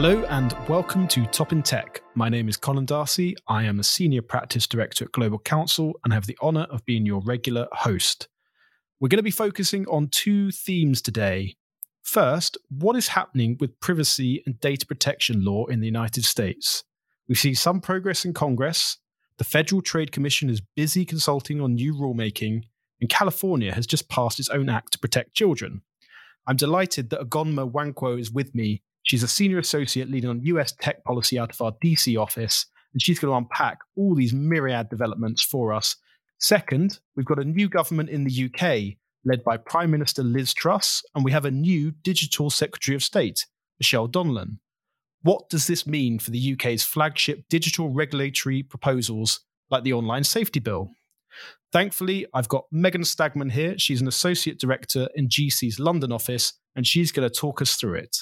Hello and welcome to Top in Tech. My name is Conan D'Arcy. I am a Senior Practice Director at Global Counsel and have the honour of being your regular host. We're going to be focusing on two themes today. First, what is happening with privacy and data protection law in the United States? We see some progress in Congress. The Federal Trade Commission is busy consulting on new rulemaking, and California has just passed its own act to protect children. I'm delighted that Ugonma Nwankwo is with me She's a senior associate leading on US tech policy out of our DC office, and she's going to unpack all these myriad developments for us. Second, we've got a new government in the UK led by Prime Minister Liz Truss, and we have a new Digital Secretary of State, Michelle Donelan. What does this mean for the UK's flagship digital regulatory proposals like the Online Safety Bill? Thankfully, I've got Megan Stagman here. She's an associate director in GC's London office, and she's going to talk us through it.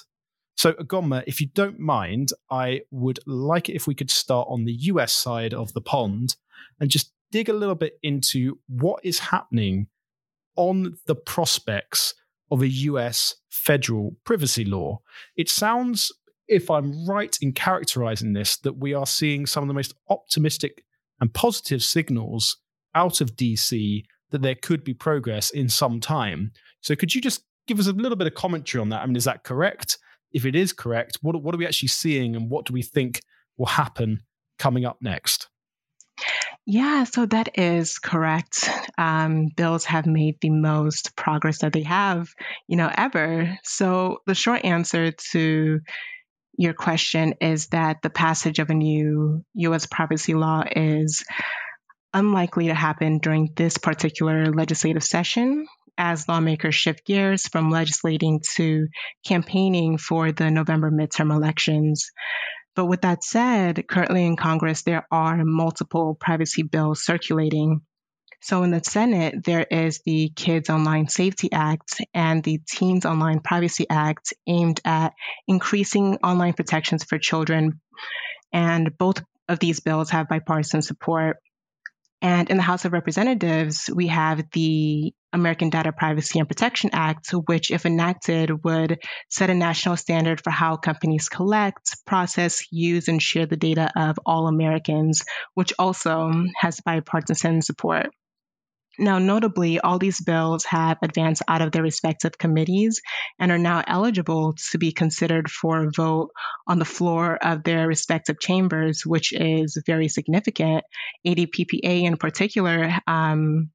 So, Ugonma, if you don't mind, I would like it if we could start on the US side of the pond and just dig a little bit into what is happening on the prospects of a US federal privacy law. It sounds, if I'm right in characterizing this, that we are seeing some of the most optimistic and positive signals out of DC that there could be progress in some time. So, could you just give us a little bit of commentary on that? I mean, is that correct? If it is correct, what, what are we actually seeing and what do we think will happen coming up next? Yeah, so that is correct. Um, bills have made the most progress that they have, you know, ever. So the short answer to your question is that the passage of a new U.S. privacy law is unlikely to happen during this particular legislative session as lawmakers shift gears from legislating to campaigning for the November midterm elections. But with that said, currently in Congress, there are multiple privacy bills circulating. So in the Senate, there is the Kids Online Safety Act and the Teens Online Privacy Act aimed at increasing online protections for children. And both of these bills have bipartisan support. And in the House of Representatives, we have the American Data Privacy and Protection Act, which, if enacted, would set a national standard for how companies collect, process, use, and share the data of all Americans, which also has bipartisan support. Now, notably, all these bills have advanced out of their respective committees and are now eligible to be considered for a vote on the floor of their respective chambers, which is very significant. ADPPA, in particular, um,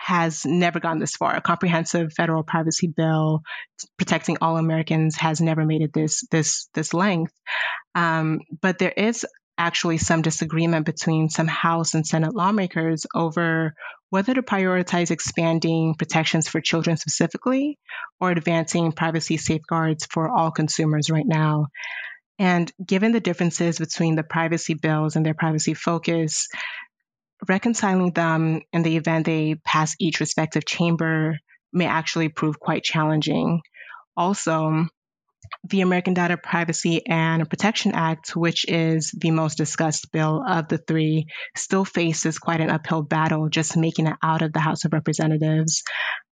has never gone this far. A comprehensive federal privacy bill protecting all Americans has never made it this this this length. Um, but there is actually some disagreement between some House and Senate lawmakers over whether to prioritize expanding protections for children specifically or advancing privacy safeguards for all consumers right now. And given the differences between the privacy bills and their privacy focus, reconciling them in the event they pass each respective chamber may actually prove quite challenging. Also, the American Data Privacy and Protection Act, which is the most discussed bill of the three, still faces quite an uphill battle just making it out of the House of Representatives.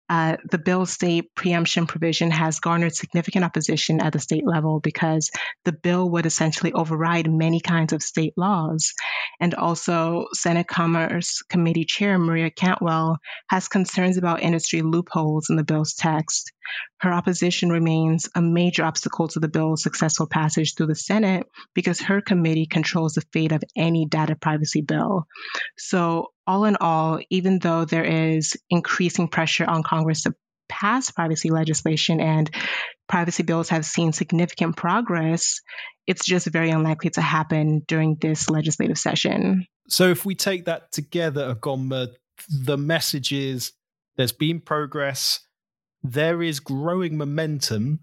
Uh, the bill's state preemption provision has garnered significant opposition at the state level because the bill would essentially override many kinds of state laws. And also, Senate Commerce Committee Chair Maria Cantwell has concerns about industry loopholes in the bill's text. Her opposition remains a major obstacle to the bill's successful passage through the Senate because her committee controls the fate of any data privacy bill. So, all in all, even though there is increasing pressure on Congress to pass privacy legislation and privacy bills have seen significant progress, it's just very unlikely to happen during this legislative session. So, if we take that together, Ugonma, the message is there's been progress, there is growing momentum,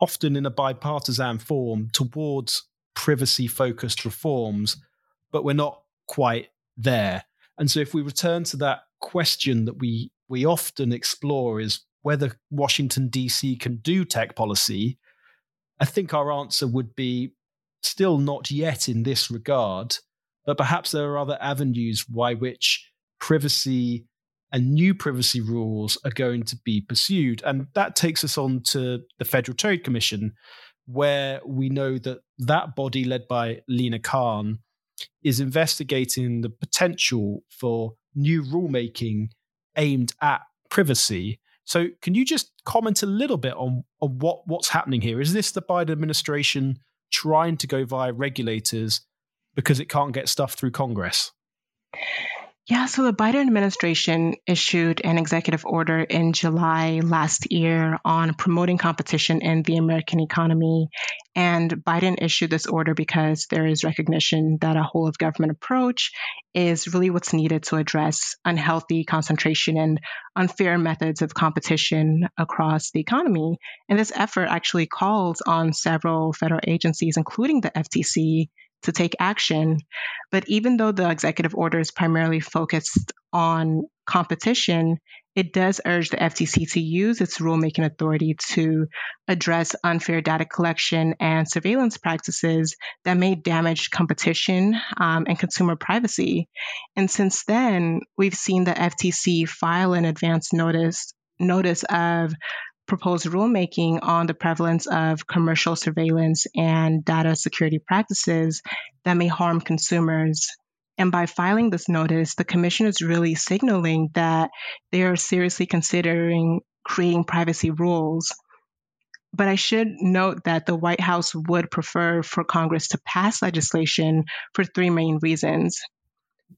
often in a bipartisan form, towards privacy focused reforms, but we're not quite there. And so if we return to that question that we we often explore is whether Washington DC can do tech policy, I think our answer would be still not yet in this regard, but perhaps there are other avenues by which privacy and new privacy rules are going to be pursued. And that takes us on to the Federal Trade Commission, where we know that that body led by Lina Khan is investigating the potential for new rulemaking aimed at privacy. So, can you just comment a little bit on, on what, what's happening here? Is this the Biden administration trying to go via regulators because it can't get stuff through Congress? Yeah, so the Biden administration issued an executive order in July last year on promoting competition in the American economy. And Biden issued this order because there is recognition that a whole of government approach is really what's needed to address unhealthy concentration and unfair methods of competition across the economy. And this effort actually calls on several federal agencies, including the FTC, to take action. But even though the executive order is primarily focused on competition, it does urge the FTC to use its rulemaking authority to address unfair data collection and surveillance practices that may damage competition um, and consumer privacy. And since then, we've seen the FTC file an advance notice notice of proposed rulemaking on the prevalence of commercial surveillance and data security practices that may harm consumers. And by filing this notice, the Commission is really signaling that they are seriously considering creating privacy rules. But I should note that the White House would prefer for Congress to pass legislation for three main reasons.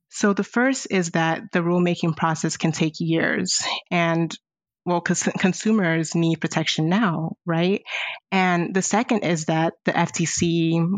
So, the first is that the rulemaking process can take years, and well, because consumers need protection now, right? And the second is that the FTC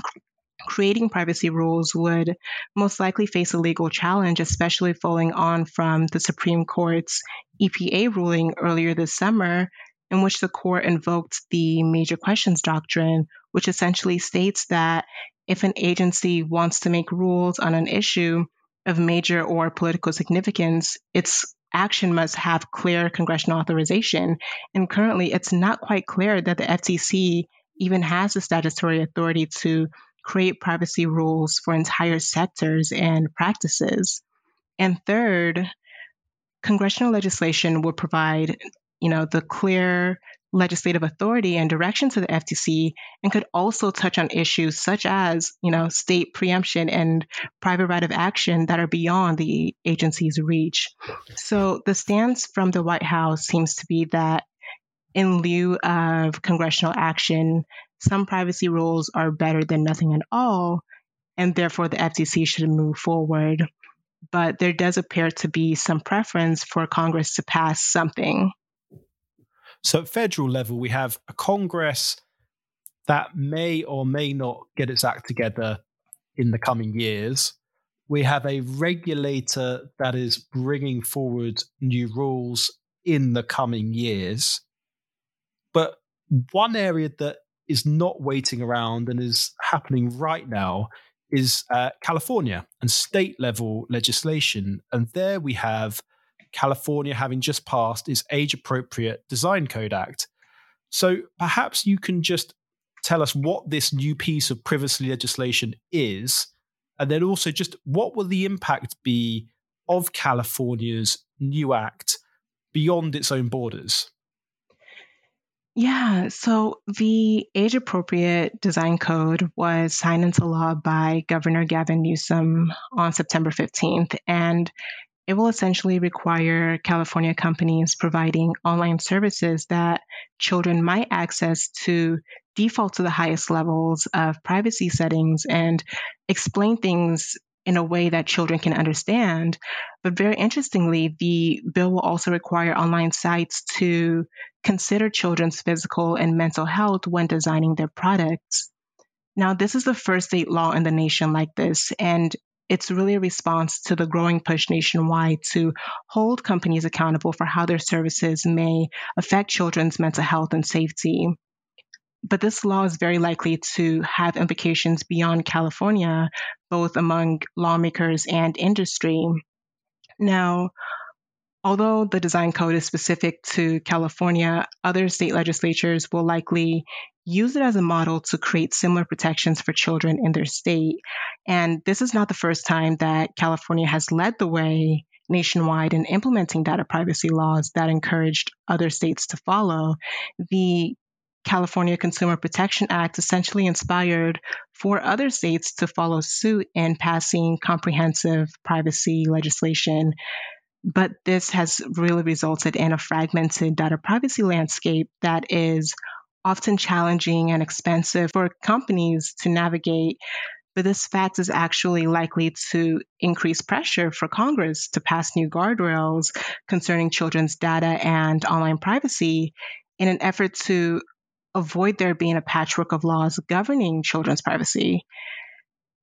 creating privacy rules would most likely face a legal challenge, especially following on from the Supreme Court's EPA ruling earlier this summer, in which the court invoked the major questions doctrine, which essentially states that if an agency wants to make rules on an issue of major or political significance, it's action must have clear congressional authorization. And currently, it's not quite clear that the FTC even has the statutory authority to create privacy rules for entire sectors and practices. And third, congressional legislation would provide, you know, the clear legislative authority and direction to the FTC and could also touch on issues such as, you know, state preemption and private right of action that are beyond the agency's reach. So the stance from the White House seems to be that in lieu of congressional action, some privacy rules are better than nothing at all, and therefore the FTC should move forward. But there does appear to be some preference for Congress to pass something so at federal level, we have a Congress that may or may not get its act together in the coming years. We have a regulator that is bringing forward new rules in the coming years. But one area that is not waiting around and is happening right now is uh, California and state level legislation. And there we have California having just passed its Age Appropriate Design Code Act. So perhaps you can just tell us what this new piece of privacy legislation is, and then also just what will the impact be of California's new act beyond its own borders? Yeah, so the age appropriate design code was signed into law by Governor Gavin Newsom on September 15th. And it will essentially require California companies providing online services that children might access to default to the highest levels of privacy settings and explain things in a way that children can understand. But very interestingly, the bill will also require online sites to consider children's physical and mental health when designing their products. Now, this is the first state law in the nation like this, and it's really a response to the growing push nationwide to hold companies accountable for how their services may affect children's mental health and safety. But this law is very likely to have implications beyond California, both among lawmakers and industry. Now, although the design code is specific to California, other state legislatures will likely use it as a model to create similar protections for children in their state. And this is not the first time that California has led the way nationwide in implementing data privacy laws that encouraged other states to follow. The California Consumer Protection Act essentially inspired four other states to follow suit in passing comprehensive privacy legislation. But this has really resulted in a fragmented data privacy landscape that is often challenging and expensive for companies to navigate. But this fact is actually likely to increase pressure for Congress to pass new guardrails concerning children's data and online privacy in an effort to avoid there being a patchwork of laws governing children's privacy.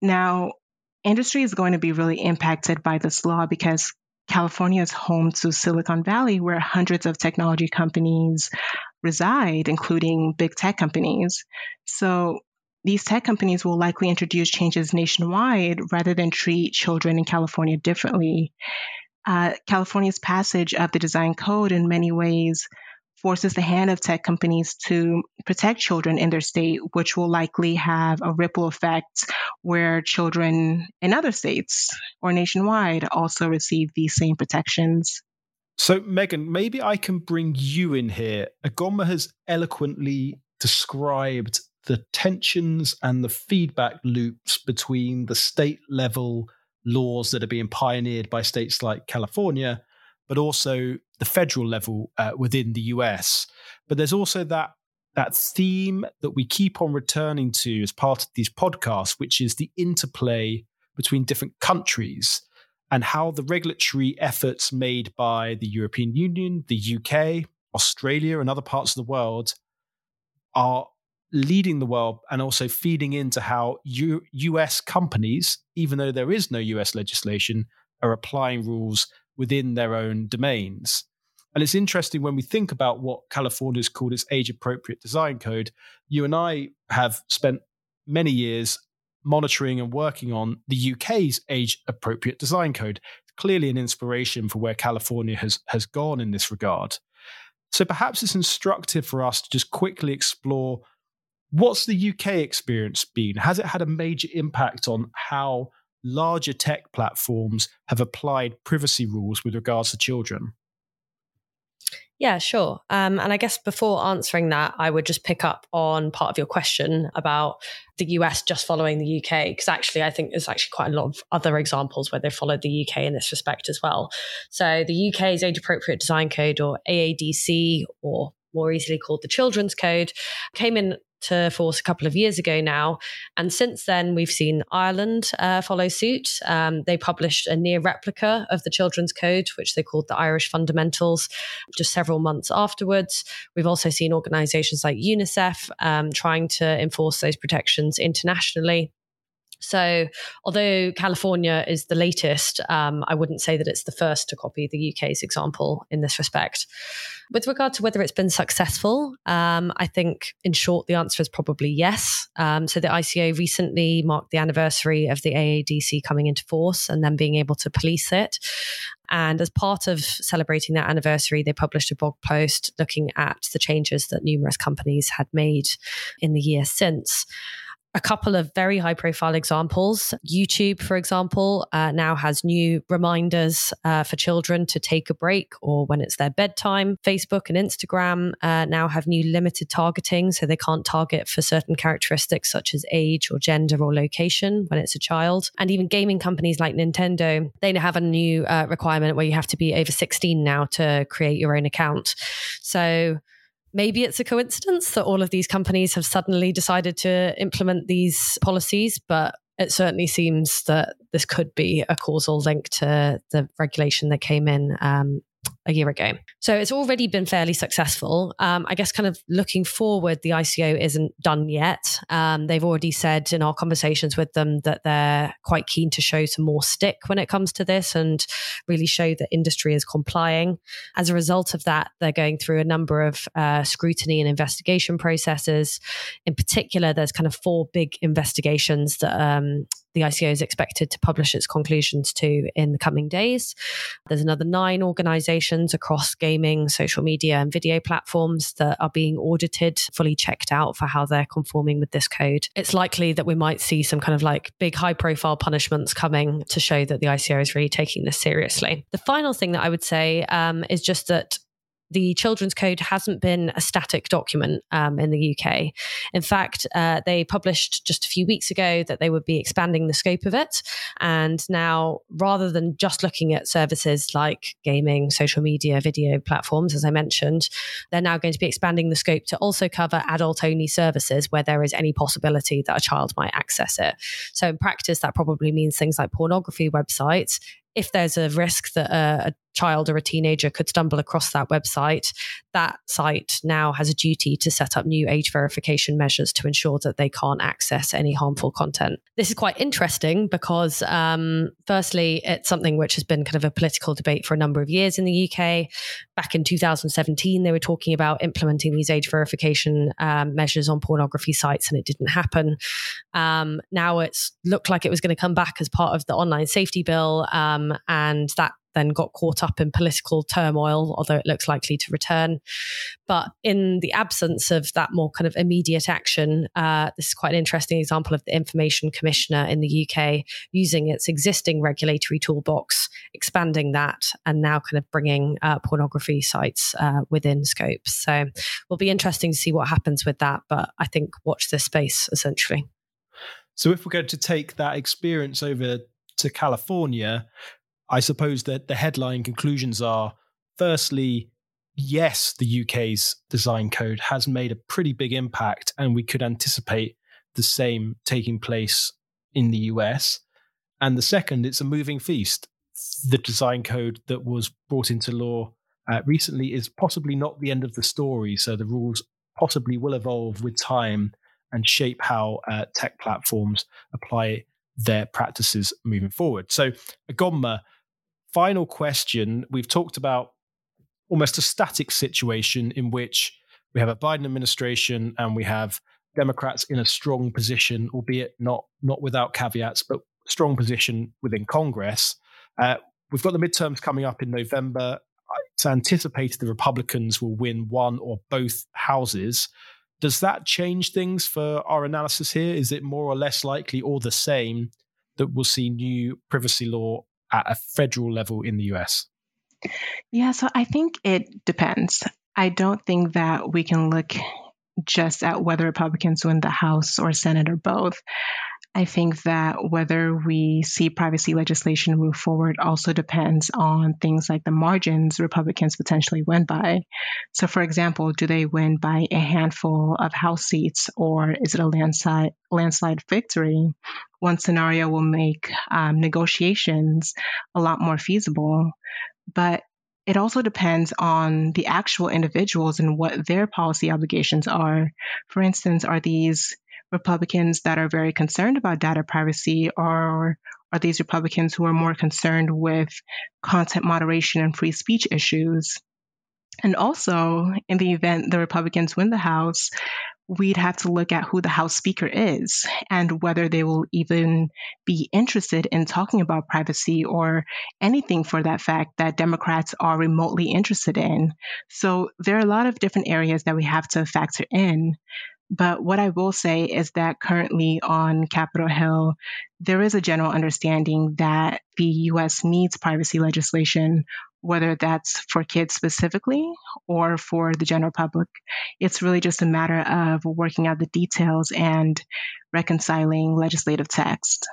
Now, industry is going to be really impacted by this law because California is home to Silicon Valley, where hundreds of technology companies reside, including big tech companies. So these tech companies will likely introduce changes nationwide rather than treat children in California differently. Uh, California's passage of the design code in many ways forces the hand of tech companies to protect children in their state, which will likely have a ripple effect where children in other states or nationwide also receive these same protections. So, Megan, maybe I can bring you in here. Ugonma has eloquently described the tensions and the feedback loops between the state level laws that are being pioneered by states like California, but also the federal level uh, within the US. But there's also that that theme that we keep on returning to as part of these podcasts, which is the interplay between different countries and how the regulatory efforts made by the European Union, the UK, Australia, and other parts of the world are leading the world and also feeding into how U- US companies, even though there is no US legislation, are applying rules within their own domains. And it's interesting when we think about what California has called its age appropriate design code. You and I have spent many years monitoring and working on the UK's age appropriate design code. Clearly, an inspiration for where California has, has gone in this regard. So perhaps it's instructive for us to just quickly explore what's the UK experience been? Has it had a major impact on how larger tech platforms have applied privacy rules with regards to children? Yeah, sure. Um, and I guess before answering that, I would just pick up on part of your question about the US just following the UK, because actually, I think there's actually quite a lot of other examples where they followed the UK in this respect as well. So the UK's Age Appropriate Design Code, or AADC, or more easily called the Children's Code, came in to force a couple of years ago now. And since then, we've seen Ireland uh, follow suit. Um, they published a near replica of the Children's Code, which they called the Irish Fundamentals, just several months afterwards. We've also seen organizations like UNICEF um, trying to enforce those protections internationally. So, although California is the latest, um, I wouldn't say that it's the first to copy the UK's example in this respect. With regard to whether it's been successful, um, I think in short, the answer is probably yes. Um, so the ICO recently marked the anniversary of the AADC coming into force and then being able to police it. And as part of celebrating that anniversary, they published a blog post looking at the changes that numerous companies had made in the year since a couple of very high profile examples. YouTube, for example, uh, now has new reminders uh, for children to take a break or when it's their bedtime. Facebook and Instagram uh, now have new limited targeting, so they can't target for certain characteristics such as age or gender or location when it's a child. And even gaming companies like Nintendo, they have a new uh, requirement where you have to be over 16 now to create your own account. So, maybe it's a coincidence that all of these companies have suddenly decided to implement these policies, but it certainly seems that this could be a causal link to the regulation that came in um, a year ago. So it's already been fairly successful. Um, I guess, kind of looking forward, the ICO isn't done yet. Um, they've already said in our conversations with them that they're quite keen to show some more stick when it comes to this and really show that industry is complying. As a result of that, they're going through a number of uh, scrutiny and investigation processes. In particular, there's kind of four big investigations that um, the ICO is expected to publish its conclusions to in the coming days. There's another nine organizations across gaming, social media, and video platforms that are being audited, fully checked out for how they're conforming with this code. It's likely that we might see some kind of like big high profile punishments coming to show that the ICO is really taking this seriously. The final thing that I would say um, is just that the Children's Code hasn't been a static document um, in the UK. In fact, uh, they published just a few weeks ago that they would be expanding the scope of it. And now, rather than just looking at services like gaming, social media, video platforms, as I mentioned, they're now going to be expanding the scope to also cover adult only services where there is any possibility that a child might access it. So, in practice, that probably means things like pornography websites if there's a risk that a, child or a teenager could stumble across that website, that site now has a duty to set up new age verification measures to ensure that they can't access any harmful content. This is quite interesting because, um, firstly, it's something which has been kind of a political debate for a number of years in the UK. Back in 2017, they were talking about implementing these age verification um, measures on pornography sites, and it didn't happen. Um, now it's looked like it was going to come back as part of the online safety bill, um, and that then got caught up in political turmoil, although it looks likely to return. But in the absence of that more kind of immediate action, uh, this is quite an interesting example of the Information Commissioner in the UK using its existing regulatory toolbox, expanding that, and now kind of bringing uh, pornography sites uh, within scope. So it will be interesting to see what happens with that. But I think watch this space essentially. So if we're going to take that experience over to California, I suppose that the headline conclusions are firstly, yes, the UK's design code has made a pretty big impact, and we could anticipate the same taking place in the US. And the second, it's a moving feast. The design code that was brought into law uh, recently is possibly not the end of the story. So the rules possibly will evolve with time and shape how uh, tech platforms apply their practices moving forward. So, Ugonma, final question we've talked about almost a static situation in which we have a Biden administration and we have Democrats in a strong position, albeit not not without caveats, but strong position within Congress. Uh, we've got the midterms coming up in November. It's anticipated the Republicans will win one or both houses. Does that change things for our analysis here? Is it more or less likely or the same that we'll see new privacy law at a federal level in the US? Yeah, so I think it depends. I don't think that we can look just at whether Republicans win the House or Senate or both. I think that whether we see privacy legislation move forward also depends on things like the margins Republicans potentially win by. So, for example, do they win by a handful of House seats or is it a landslide, landslide victory? One scenario will make um, negotiations a lot more feasible. But it also depends on the actual individuals and what their policy obligations are. For instance, are these Republicans that are very concerned about data privacy or are these Republicans who are more concerned with content moderation and free speech issues? And also, in the event the Republicans win the House, we'd have to look at who the House Speaker is and whether they will even be interested in talking about privacy or anything for that fact that Democrats are remotely interested in. So there are a lot of different areas that we have to factor in. But what I will say is that currently on Capitol Hill, there is a general understanding that the US needs privacy legislation, whether that's for kids specifically or for the general public. It's really just a matter of working out the details and reconciling legislative text.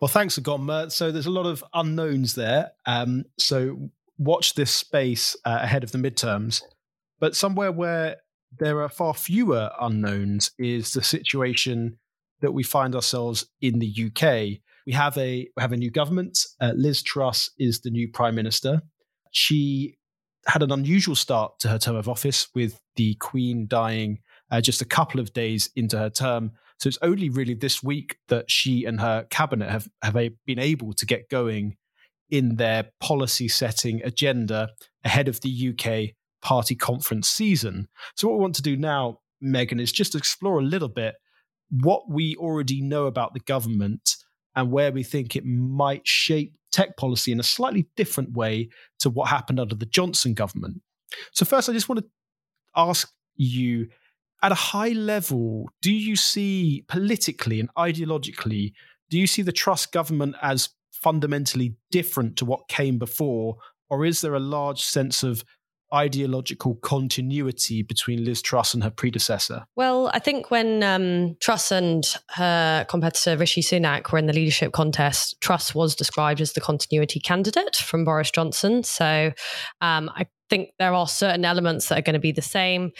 Well, thanks, Ugonma. So there's a lot of unknowns there. Um, so watch this space uh, ahead of the midterms. But somewhere where there are far fewer unknowns is the situation that we find ourselves in the UK. We have a we have a new government. Uh, Liz Truss is the new prime minister. She had an unusual start to her term of office with the Queen dying uh, just a couple of days into her term. So it's only really this week that she and her cabinet have have been able to get going in their policy setting agenda ahead of the UK party conference season. So, what we want to do now, Megan, is just explore a little bit what we already know about the government and where we think it might shape tech policy in a slightly different way to what happened under the Johnson government. So, first, I just want to ask you at a high level, do you see politically and ideologically, do you see the Truss government as fundamentally different to what came before? Or is there a large sense of ideological continuity between Liz Truss and her predecessor? Well, I think when um, Truss and her competitor Rishi Sunak were in the leadership contest, Truss was described as the continuity candidate from Boris Johnson. So um, I think there are certain elements that are going to be the same.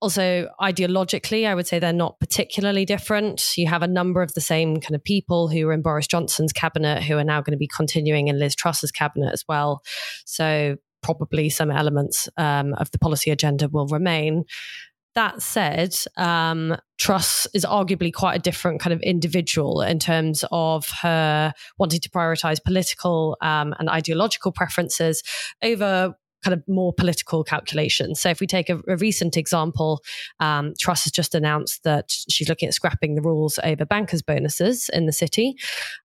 Also, ideologically, I would say they're not particularly different. You have a number of the same kind of people who were in Boris Johnson's cabinet who are now going to be continuing in Liz Truss's cabinet as well. So, probably some elements um, of the policy agenda will remain. That said, um, Truss is arguably quite a different kind of individual in terms of her wanting to prioritize political um, and ideological preferences over kind of more political calculations. So if we take a, a recent example, um, Truss has just announced that she's looking at scrapping the rules over bankers' bonuses in the city.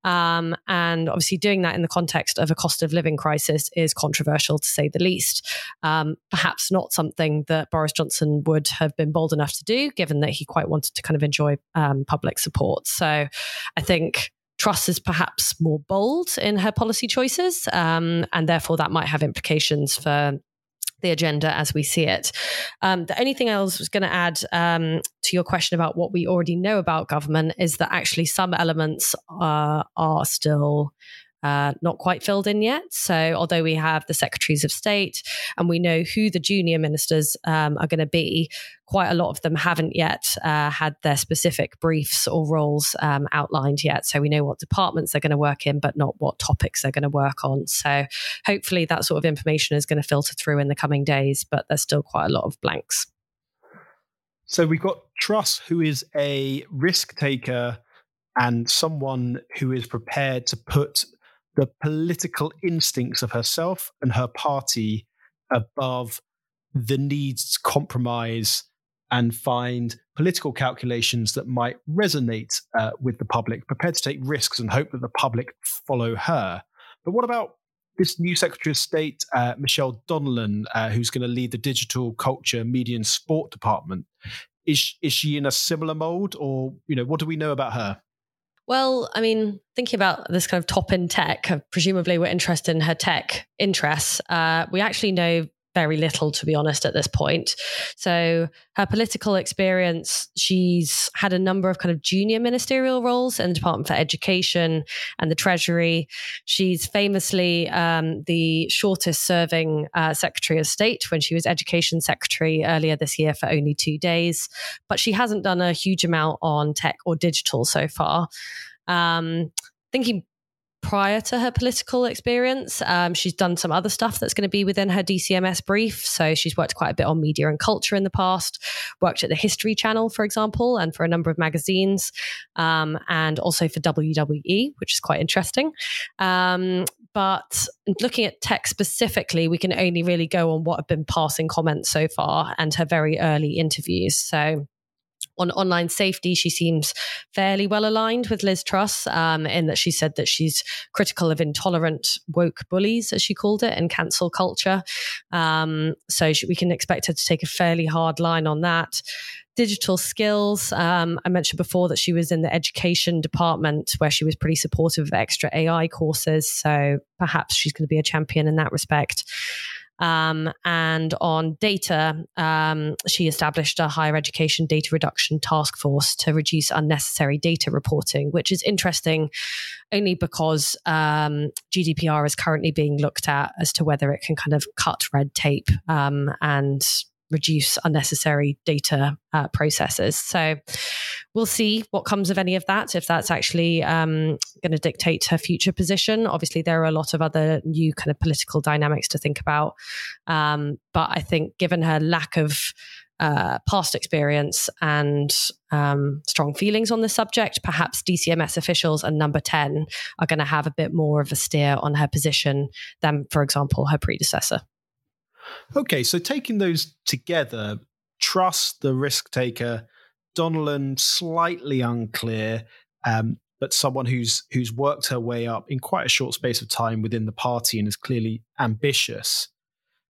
Um, and obviously doing that in the context of a cost of living crisis is controversial to say the least. Um, perhaps not something that Boris Johnson would have been bold enough to do, given that he quite wanted to kind of enjoy um, public support. So I think Truss is perhaps more bold in her policy choices, um, and therefore that might have implications for the agenda as we see it. Um, the only thing I was going to add um, to your question about what we already know about government is that actually some elements uh, are still uh, not quite filled in yet. So, although we have the secretaries of state and we know who the junior ministers um, are going to be, quite a lot of them haven't yet uh, had their specific briefs or roles um, outlined yet. So, we know what departments they're going to work in, but not what topics they're going to work on. So, hopefully, that sort of information is going to filter through in the coming days, but there's still quite a lot of blanks. So, we've got Truss, who is a risk taker and someone who is prepared to put the political instincts of herself and her party above the needs to compromise and find political calculations that might resonate uh, with the public, prepared to take risks and hope that the public follow her. But what about this new Secretary of State, uh, Michelle Donelan, uh, who's going to lead the digital culture, media, and sport department? Is is she in a similar mold, or you know, what do we know about her? Well, I mean, thinking about this kind of top in tech, presumably we're interested in her tech interests. Uh, we actually know very little, to be honest, at this point. So, her political experience, she's had a number of kind of junior ministerial roles in the Department for Education and the Treasury. She's famously um, the shortest serving uh, Secretary of State when she was Education Secretary earlier this year for only two days. But she hasn't done a huge amount on tech or digital so far. Um, thinking prior to her political experience. Um, she's done some other stuff that's going to be within her DCMS brief. So she's worked quite a bit on media and culture in the past, worked at the History Channel, for example, and for a number of magazines, um, and also for WWE, which is quite interesting. Um, but looking at tech specifically, we can only really go on what have been passing comments so far and her very early interviews. So on online safety, she seems fairly well aligned with Liz Truss um, in that she said that she's critical of intolerant woke bullies, as she called it, and cancel culture. Um, so she, we can expect her to take a fairly hard line on that. Digital skills. Um, I mentioned before that she was in the education department where she was pretty supportive of extra AI courses. So perhaps she's going to be a champion in that respect. Um, and on data, um, she established a higher education data reduction task force to reduce unnecessary data reporting, which is interesting only because um, GDPR is currently being looked at as to whether it can kind of cut red tape um, and reduce unnecessary data uh, processes. So we'll see what comes of any of that, if that's actually um, going to dictate her future position. Obviously, there are a lot of other new kind of political dynamics to think about. Um, but I think given her lack of uh, past experience and um, strong feelings on the subject, perhaps DCMS officials and number 10 are going to have a bit more of a steer on her position than, for example, her predecessor. Okay, so taking those together, Truss the risk taker, Donelan slightly unclear, um, but someone who's who's worked her way up in quite a short space of time within the party and is clearly ambitious.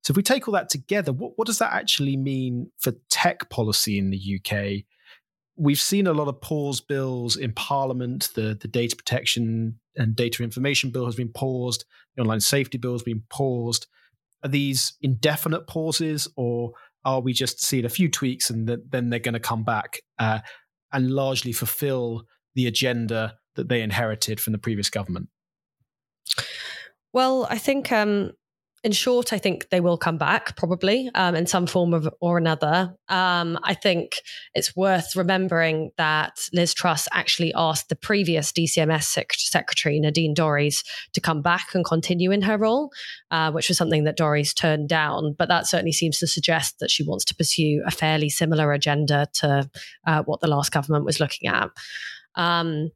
So if we take all that together, what, what does that actually mean for tech policy in the UK? We've seen a lot of pause bills in Parliament. The, the data protection and data information bill has been paused. The online safety bill has been paused are these indefinite pauses or are we just seeing a few tweaks and then they're going to come back uh, and largely fulfill the agenda that they inherited from the previous government? Well, I think um, in short, I think they will come back probably um, in some form of, or another. Um, I think it's worth remembering that Liz Truss actually asked the previous DCMS sec- secretary, Nadine Dorries, to come back and continue in her role, uh, which was something that Dorries turned down. But that certainly seems to suggest that she wants to pursue a fairly similar agenda to uh, what the last government was looking at. Um,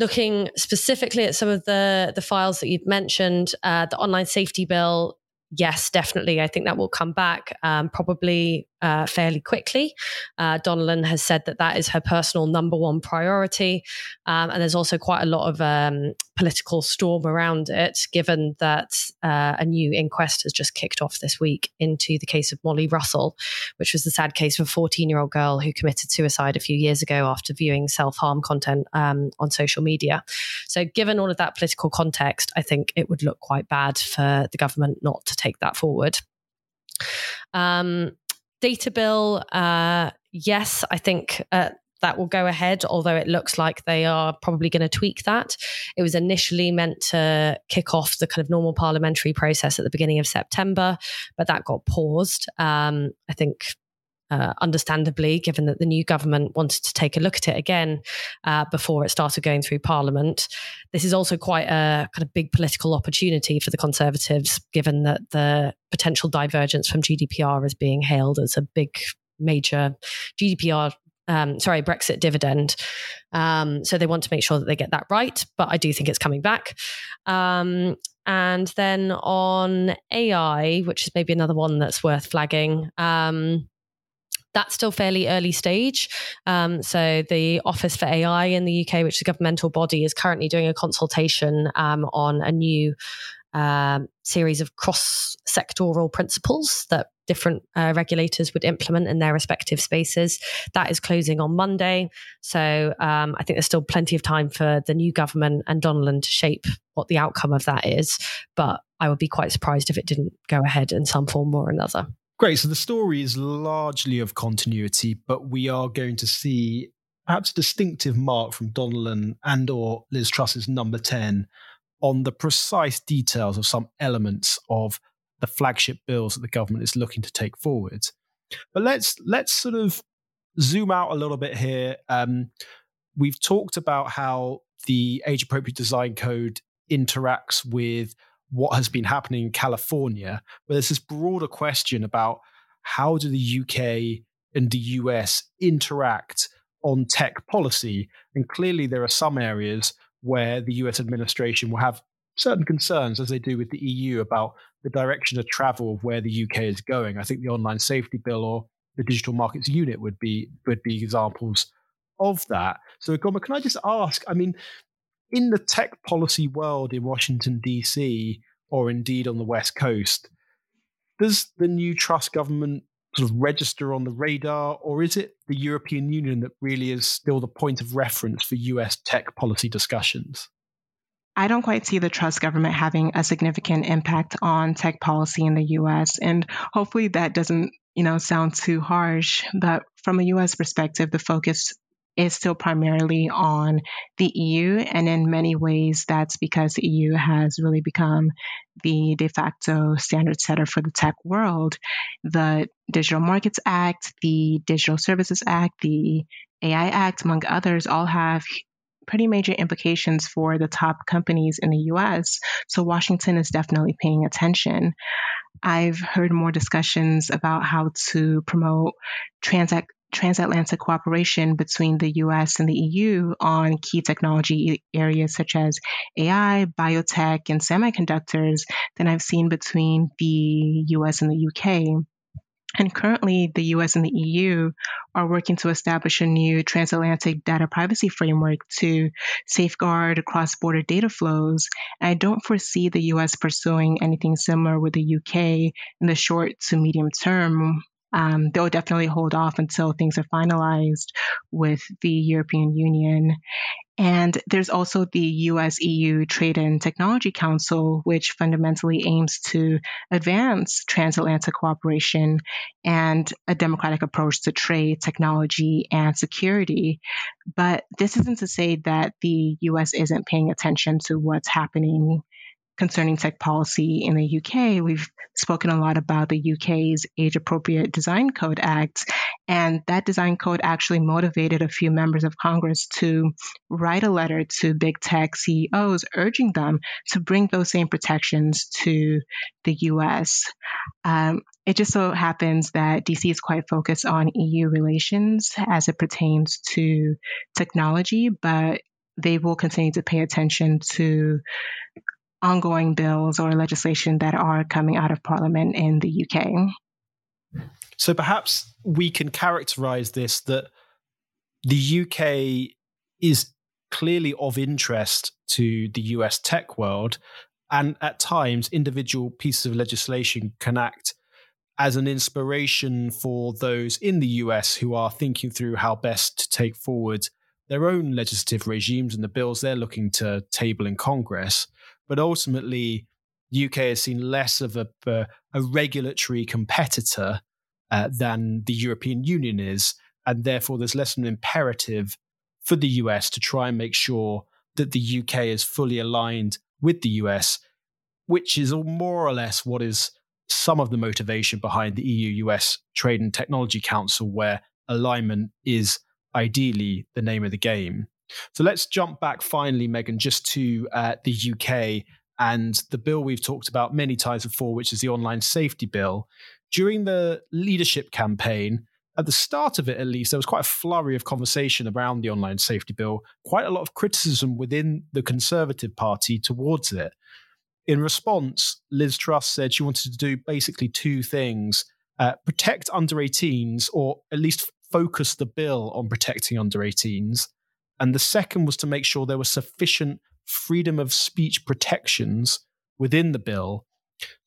looking specifically at some of the the files that you've mentioned, uh, the online safety bill. Yes, definitely. I think that will come back um, probably uh, fairly quickly. Uh, has said that that is her personal number one priority. Um, and there's also quite a lot of um, political storm around it, given that uh, a new inquest has just kicked off this week into the case of Molly Russell, which was the sad case of a 14 year old girl who committed suicide a few years ago after viewing self harm content um, on social media. So, given all of that political context, I think it would look quite bad for the government not to take that forward. Um, data bill, uh, yes, I think uh, that will go ahead, although it looks like they are probably going to tweak that. It was initially meant to kick off the kind of normal parliamentary process at the beginning of September, but that got paused. Um, I think uh, understandably, given that the new government wanted to take a look at it again uh, before it started going through Parliament. This is also quite a kind of big political opportunity for the Conservatives, given that the potential divergence from GDPR is being hailed as a big, major GDPR. Um, sorry, Brexit dividend. Um, so they want to make sure that they get that right, but I do think it's coming back. Um, and then on AI, which is maybe another one that's worth flagging. Um, that's still fairly early stage. Um, so the Office for AI in the UK, which is a governmental body, is currently doing a consultation um, on a new um, series of cross-sectoral principles that different uh, regulators would implement in their respective spaces. That is closing on Monday. So um, I think there's still plenty of time for the new government and Donelan to shape what the outcome of that is. But I would be quite surprised if it didn't go ahead in some form or another. Great. So the story is largely of continuity, but we are going to see perhaps a distinctive mark from Donelan and or Liz Truss's number 10 on the precise details of some elements of the flagship bills that the government is looking to take forward. But let's let's sort of zoom out a little bit here. Um, we've talked about how the age appropriate design code interacts with what has been happening in California, but there's this broader question about how do the UK and the US interact on tech policy? And clearly, there are some areas where the US administration will have certain concerns, as they do with the EU, about the direction of travel of where the UK is going. I think the online safety bill or the digital markets unit would be would be examples of that. So, Goma, can I just ask? I mean, in the tech policy world in Washington, D.C., or indeed on the West Coast, does the new Truss government sort of register on the radar, or is it the European Union that really is still the point of reference for US tech policy discussions? I don't quite see the Truss government having a significant impact on tech policy in the US. And hopefully that doesn't, you know, sound too harsh. But from a US perspective, the focus is still primarily on the EU. And in many ways, that's because the EU has really become the de facto standard setter for the tech world. The Digital Markets Act, the Digital Services Act, the AI Act, among others, all have pretty major implications for the top companies in the US. So Washington is definitely paying attention. I've heard more discussions about how to promote transact transatlantic cooperation between the US and the EU on key technology areas such as AI, biotech, and semiconductors than I've seen between the US and the UK. And currently, the US and the EU are working to establish a new transatlantic data privacy framework to safeguard cross border data flows. And I don't foresee the US pursuing anything similar with the UK in the short to medium term um, they'll definitely hold off until things are finalized with the European Union. And there's also the US EU Trade and Technology Council, which fundamentally aims to advance transatlantic cooperation and a democratic approach to trade, technology, and security. But this isn't to say that the US isn't paying attention to what's happening concerning tech policy in the UK, we've spoken a lot about the UK's Age Appropriate Design Code Act. And that design code actually motivated a few members of Congress to write a letter to big tech CEOs urging them to bring those same protections to the US. Um, it just so happens that DC is quite focused on EU relations as it pertains to technology, but they will continue to pay attention to ongoing bills or legislation that are coming out of Parliament in the UK. So perhaps we can characterize this that the UK is clearly of interest to the US tech world. And at times, individual pieces of legislation can act as an inspiration for those in the US who are thinking through how best to take forward their own legislative regimes and the bills they're looking to table in Congress. But ultimately, the UK has seen less of a, a, a regulatory competitor uh, than the European Union is. And therefore, there's less of an imperative for the US to try and make sure that the UK is fully aligned with the US, which is more or less what is some of the motivation behind the EU US Trade and Technology Council, where alignment is ideally the name of the game. So let's jump back finally, Megan, just to uh, the UK and the bill we've talked about many times before, which is the online safety bill. During the leadership campaign, at the start of it at least, there was quite a flurry of conversation around the online safety bill, quite a lot of criticism within the Conservative Party towards it. In response, Liz Truss said she wanted to do basically two things uh, protect under 18s, or at least focus the bill on protecting under 18s, and the second was to make sure there were sufficient freedom of speech protections within the bill.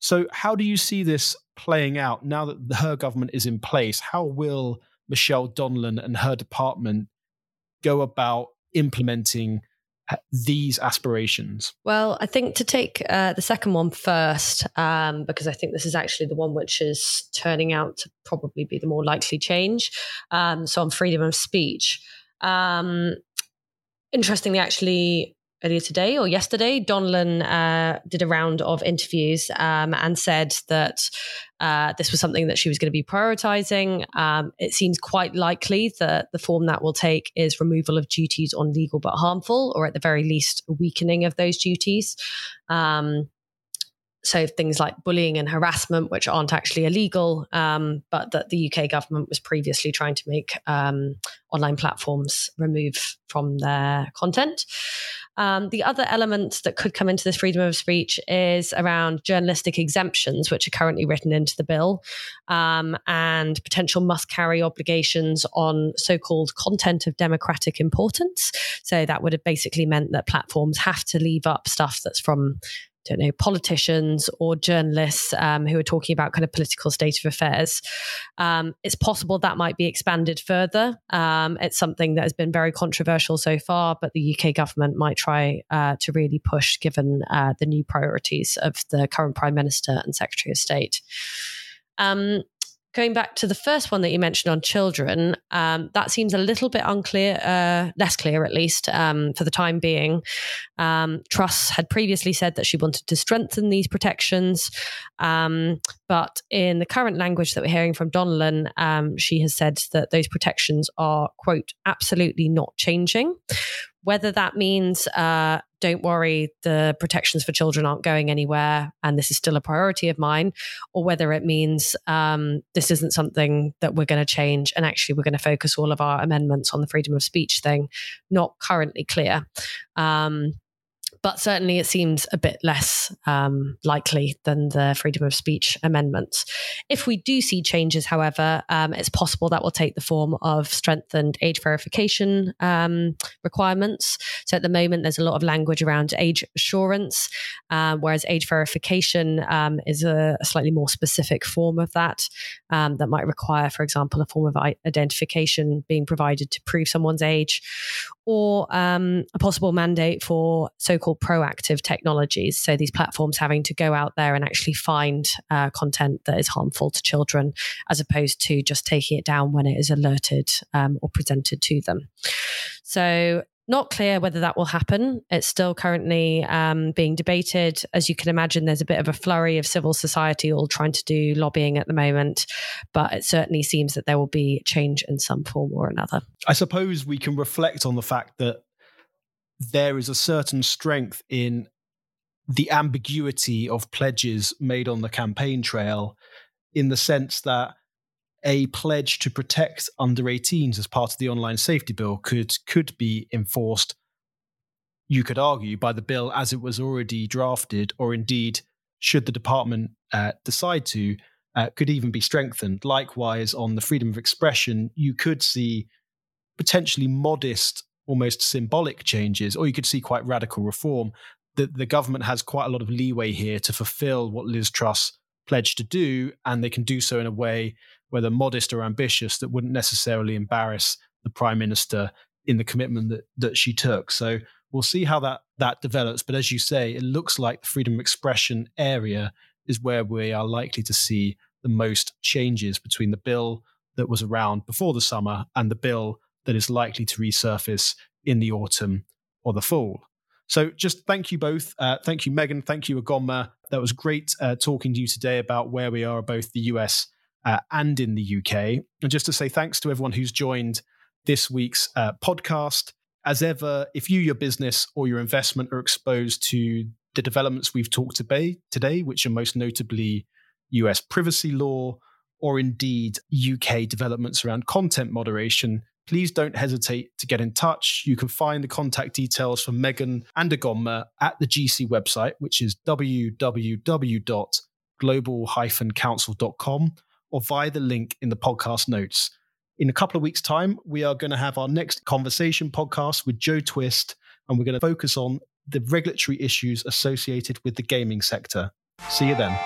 So, how do you see this playing out now that her government is in place? How will Michelle Donelan and her department go about implementing uh, these aspirations? Well, I think to take uh, the second one first, um, because I think this is actually the one which is turning out to probably be the more likely change. Um, so, on freedom of speech. Um, interestingly, actually, earlier today or yesterday, Donelan uh, did a round of interviews um, and said that uh, this was something that she was going to be prioritizing. Um, it seems quite likely that the form that will take is removal of duties on legal but harmful, or at the very least, weakening of those duties. Um, so things like bullying and harassment, which aren't actually illegal, um, but that the UK government was previously trying to make um, online platforms remove from their content. Um, the other element that could come into this freedom of speech is around journalistic exemptions, which are currently written into the bill, um, and potential must carry obligations on so called content of democratic importance. So that would have basically meant that platforms have to leave up stuff that's from don't know, politicians or journalists um, who are talking about kind of political state of affairs. Um, it's possible that might be expanded further. Um, it's something that has been very controversial so far, but the UK government might try uh, to really push given uh, the new priorities of the current Prime Minister and Secretary of State. Um, going back to the first one that you mentioned on children, um, that seems a little bit unclear, uh, less clear at least um, for the time being. Um, Truss had previously said that she wanted to strengthen these protections, um, but in the current language that we're hearing from Donelan, um, she has said that those protections are, quote, absolutely not changing. Whether that means, uh, don't worry, the protections for children aren't going anywhere and this is still a priority of mine, or whether it means um, this isn't something that we're going to change and actually we're going to focus all of our amendments on the freedom of speech thing, not currently clear. Um, but certainly it seems a bit less um, likely than the freedom of speech amendments. If we do see changes, however, um, it's possible that will take the form of strengthened age verification um, requirements. So at the moment, there's a lot of language around age assurance, uh, whereas age verification um, is a, a, slightly more specific form of that um, that might require, for example, a form of identification being provided to prove someone's age, or a possible mandate for proactive technologies. So these platforms having to go out there and actually find uh, content that is harmful to children, as opposed to just taking it down when it is alerted um, or presented to them. So not clear whether that will happen. It's still currently um, being debated. As you can imagine, there's a bit of a flurry of civil society all trying to do lobbying at the moment, but it certainly seems that there will be change in some form or another. I suppose we can reflect on the fact that there is a certain strength in the ambiguity of pledges made on the campaign trail in the sense that a pledge to protect under 18s as part of the online safety bill could could be enforced you could argue by the bill as it was already drafted or indeed should the department uh, decide to uh, could even be strengthened. Likewise on the freedom of expression you could see potentially modest almost symbolic changes or you could see quite radical reform the, the government has quite a lot of leeway here to fulfill what liz truss pledged to do and they can do so in a way whether modest or ambitious, that wouldn't necessarily embarrass the prime minister in the commitment that that she took. So we'll see how that that develops. But as you say, it looks like the freedom of expression area is where we are likely to see the most changes between the bill that was around before the summer and the bill that is likely to resurface in the autumn or the fall. So just thank you both. Uh, thank you, Megan. Thank you, Ugonma. That was great uh, talking to you today about where we are, both the US uh, and in the UK. And just to say thanks to everyone who's joined this week's uh, podcast. As ever, if you, your business, or your investment are exposed to the developments we've talked about today, which are most notably US privacy law, or indeed UK developments around content moderation, please don't hesitate to get in touch. You can find the contact details for Megan and Ugonma at the GC website, which is www.global-counsel.com or via the link in the podcast notes. In a couple of weeks' time, we are going to have our next conversation podcast with Jo Twist, and we're going to focus on the regulatory issues associated with the gaming sector. See you then.